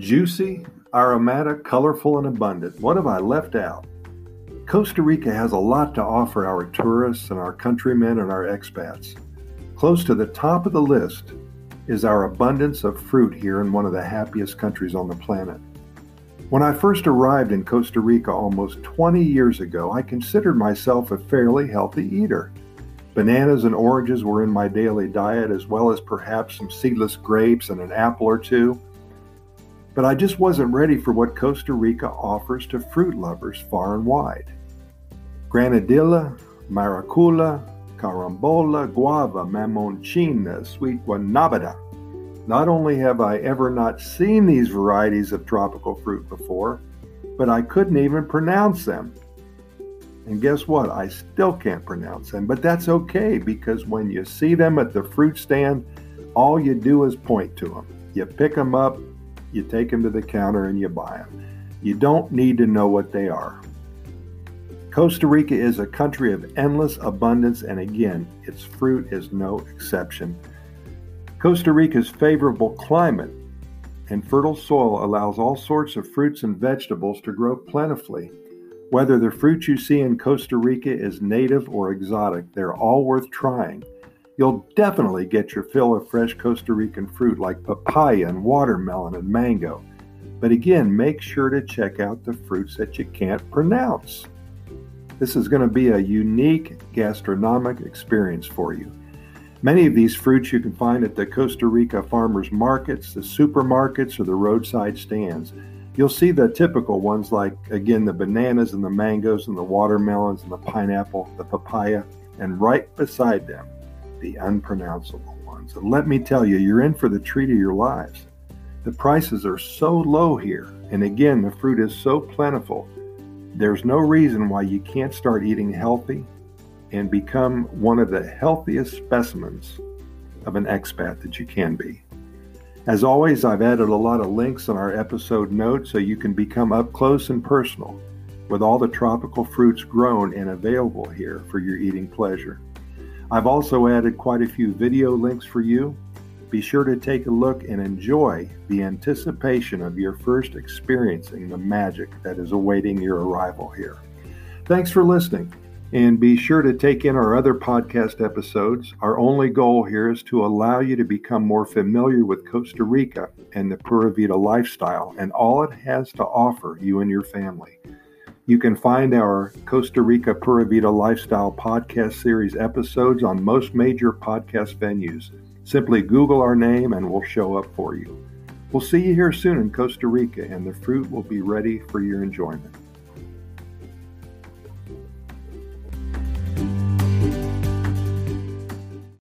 Juicy, aromatic, colorful, and abundant. What have I left out? Costa Rica has a lot to offer our tourists and our countrymen and our expats. Close to the top of the list is our abundance of fruit here in one of the happiest countries on the planet. When I first arrived in Costa Rica almost 20 years ago, I considered myself a fairly healthy eater. Bananas and oranges were in my daily diet, as well as perhaps some seedless grapes and an apple or two. But I just wasn't ready for what Costa Rica offers to fruit lovers far and wide. Granadilla, maracula, carambola, guava, mamonchina, sweet guanabana. Not only have I ever not seen these varieties of tropical fruit before, but I couldn't even pronounce them. And guess what? I still can't pronounce them, but that's okay because when you see them at the fruit stand, all you do is point to them. You pick them up, you take them to the counter, and you buy them. You don't need to know what they are. Costa Rica is a country of endless abundance, and again, its fruit is no exception. Costa Rica's favorable climate and fertile soil allows all sorts of fruits and vegetables to grow plentifully. Whether the fruit you see in Costa Rica is native or exotic, they're all worth trying. You'll definitely get your fill of fresh Costa Rican fruit like papaya and watermelon and mango. But again, make sure to check out the fruits that you can't pronounce. This is going to be a unique gastronomic experience for you. Many of these fruits you can find at the Costa Rica farmers markets, the supermarkets, or the roadside stands. You'll see the typical ones like, again, the bananas and the mangoes and the watermelons and the pineapple, the papaya, and right beside them, the unpronounceable ones. And let me tell you, you're in for the treat of your lives. The prices are so low here, and again, the fruit is so plentiful. There's no reason why you can't start eating healthy and become one of the healthiest specimens of an expat that you can be. As always, I've added a lot of links on our episode notes so you can become up close and personal with all the tropical fruits grown and available here for your eating pleasure. I've also added quite a few video links for you. Be sure to take a look and enjoy the anticipation of your first experiencing the magic that is awaiting your arrival here. Thanks for listening. And be sure to take in our other podcast episodes. Our only goal here is to allow you to become more familiar with Costa Rica and the Pura Vida lifestyle and all it has to offer you and your family. You can find our Costa Rica Pura Vida Lifestyle podcast series episodes on most major podcast venues. Simply Google our name and we'll show up for you. We'll see you here soon in Costa Rica, and the fruit will be ready for your enjoyment.